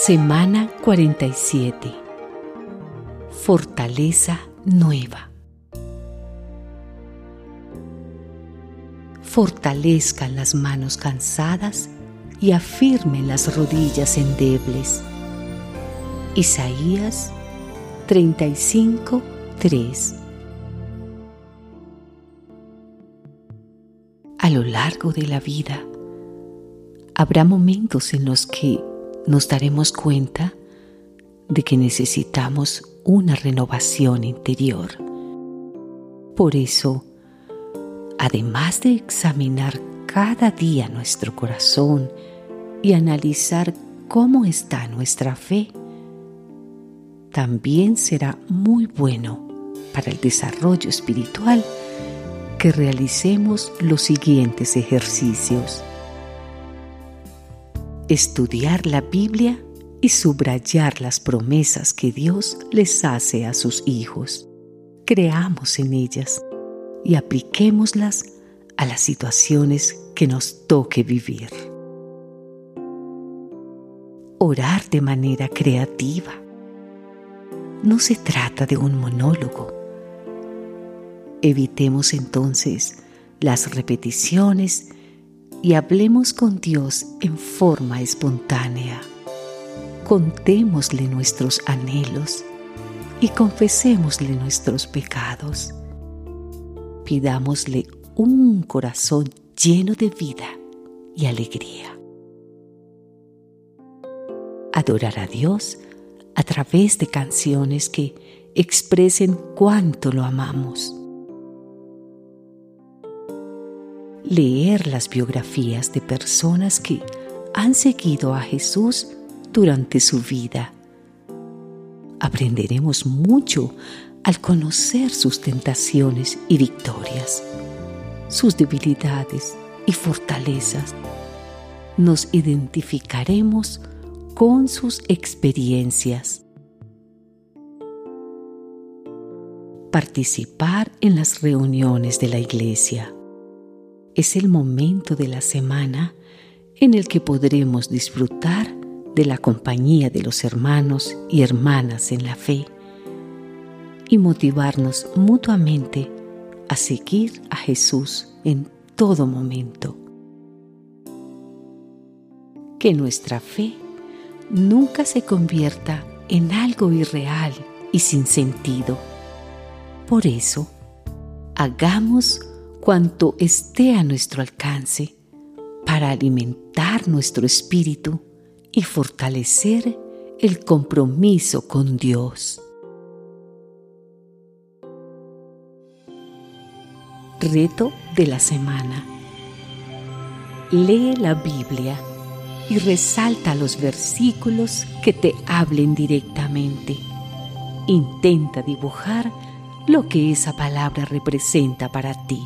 Semana 47. Fortaleza nueva. Fortalezcan las manos cansadas y afirmen las rodillas endebles. Isaías 35, 3. A lo largo de la vida, habrá momentos en los que nos daremos cuenta de que necesitamos una renovación interior. Por eso, además de examinar cada día nuestro corazón y analizar cómo está nuestra fe, también será muy bueno para el desarrollo espiritual que realicemos los siguientes ejercicios estudiar la Biblia y subrayar las promesas que Dios les hace a sus hijos. Creamos en ellas y apliquémoslas a las situaciones que nos toque vivir. Orar de manera creativa. No se trata de un monólogo. Evitemos entonces las repeticiones y hablemos con Dios en forma espontánea. Contémosle nuestros anhelos y confesémosle nuestros pecados. Pidámosle un corazón lleno de vida y alegría. Adorar a Dios a través de canciones que expresen cuánto lo amamos leer las biografías de personas que han seguido a Jesús durante su vida. Aprenderemos mucho al conocer sus tentaciones y victorias, sus debilidades y fortalezas. Nos identificaremos con sus experiencias. Participar en las reuniones de la iglesia es el momento de la semana en el que podremos disfrutar de la compañía de los hermanos y hermanas en la fe y motivarnos mutuamente a seguir a Jesús en todo momento. Que nuestra fe nunca se convierta en algo irreal y sin sentido. Por eso, hagamos cuanto esté a nuestro alcance para alimentar nuestro espíritu y fortalecer el compromiso con Dios. Reto de la semana. Lee la Biblia y resalta los versículos que te hablen directamente. Intenta dibujar lo que esa palabra representa para ti.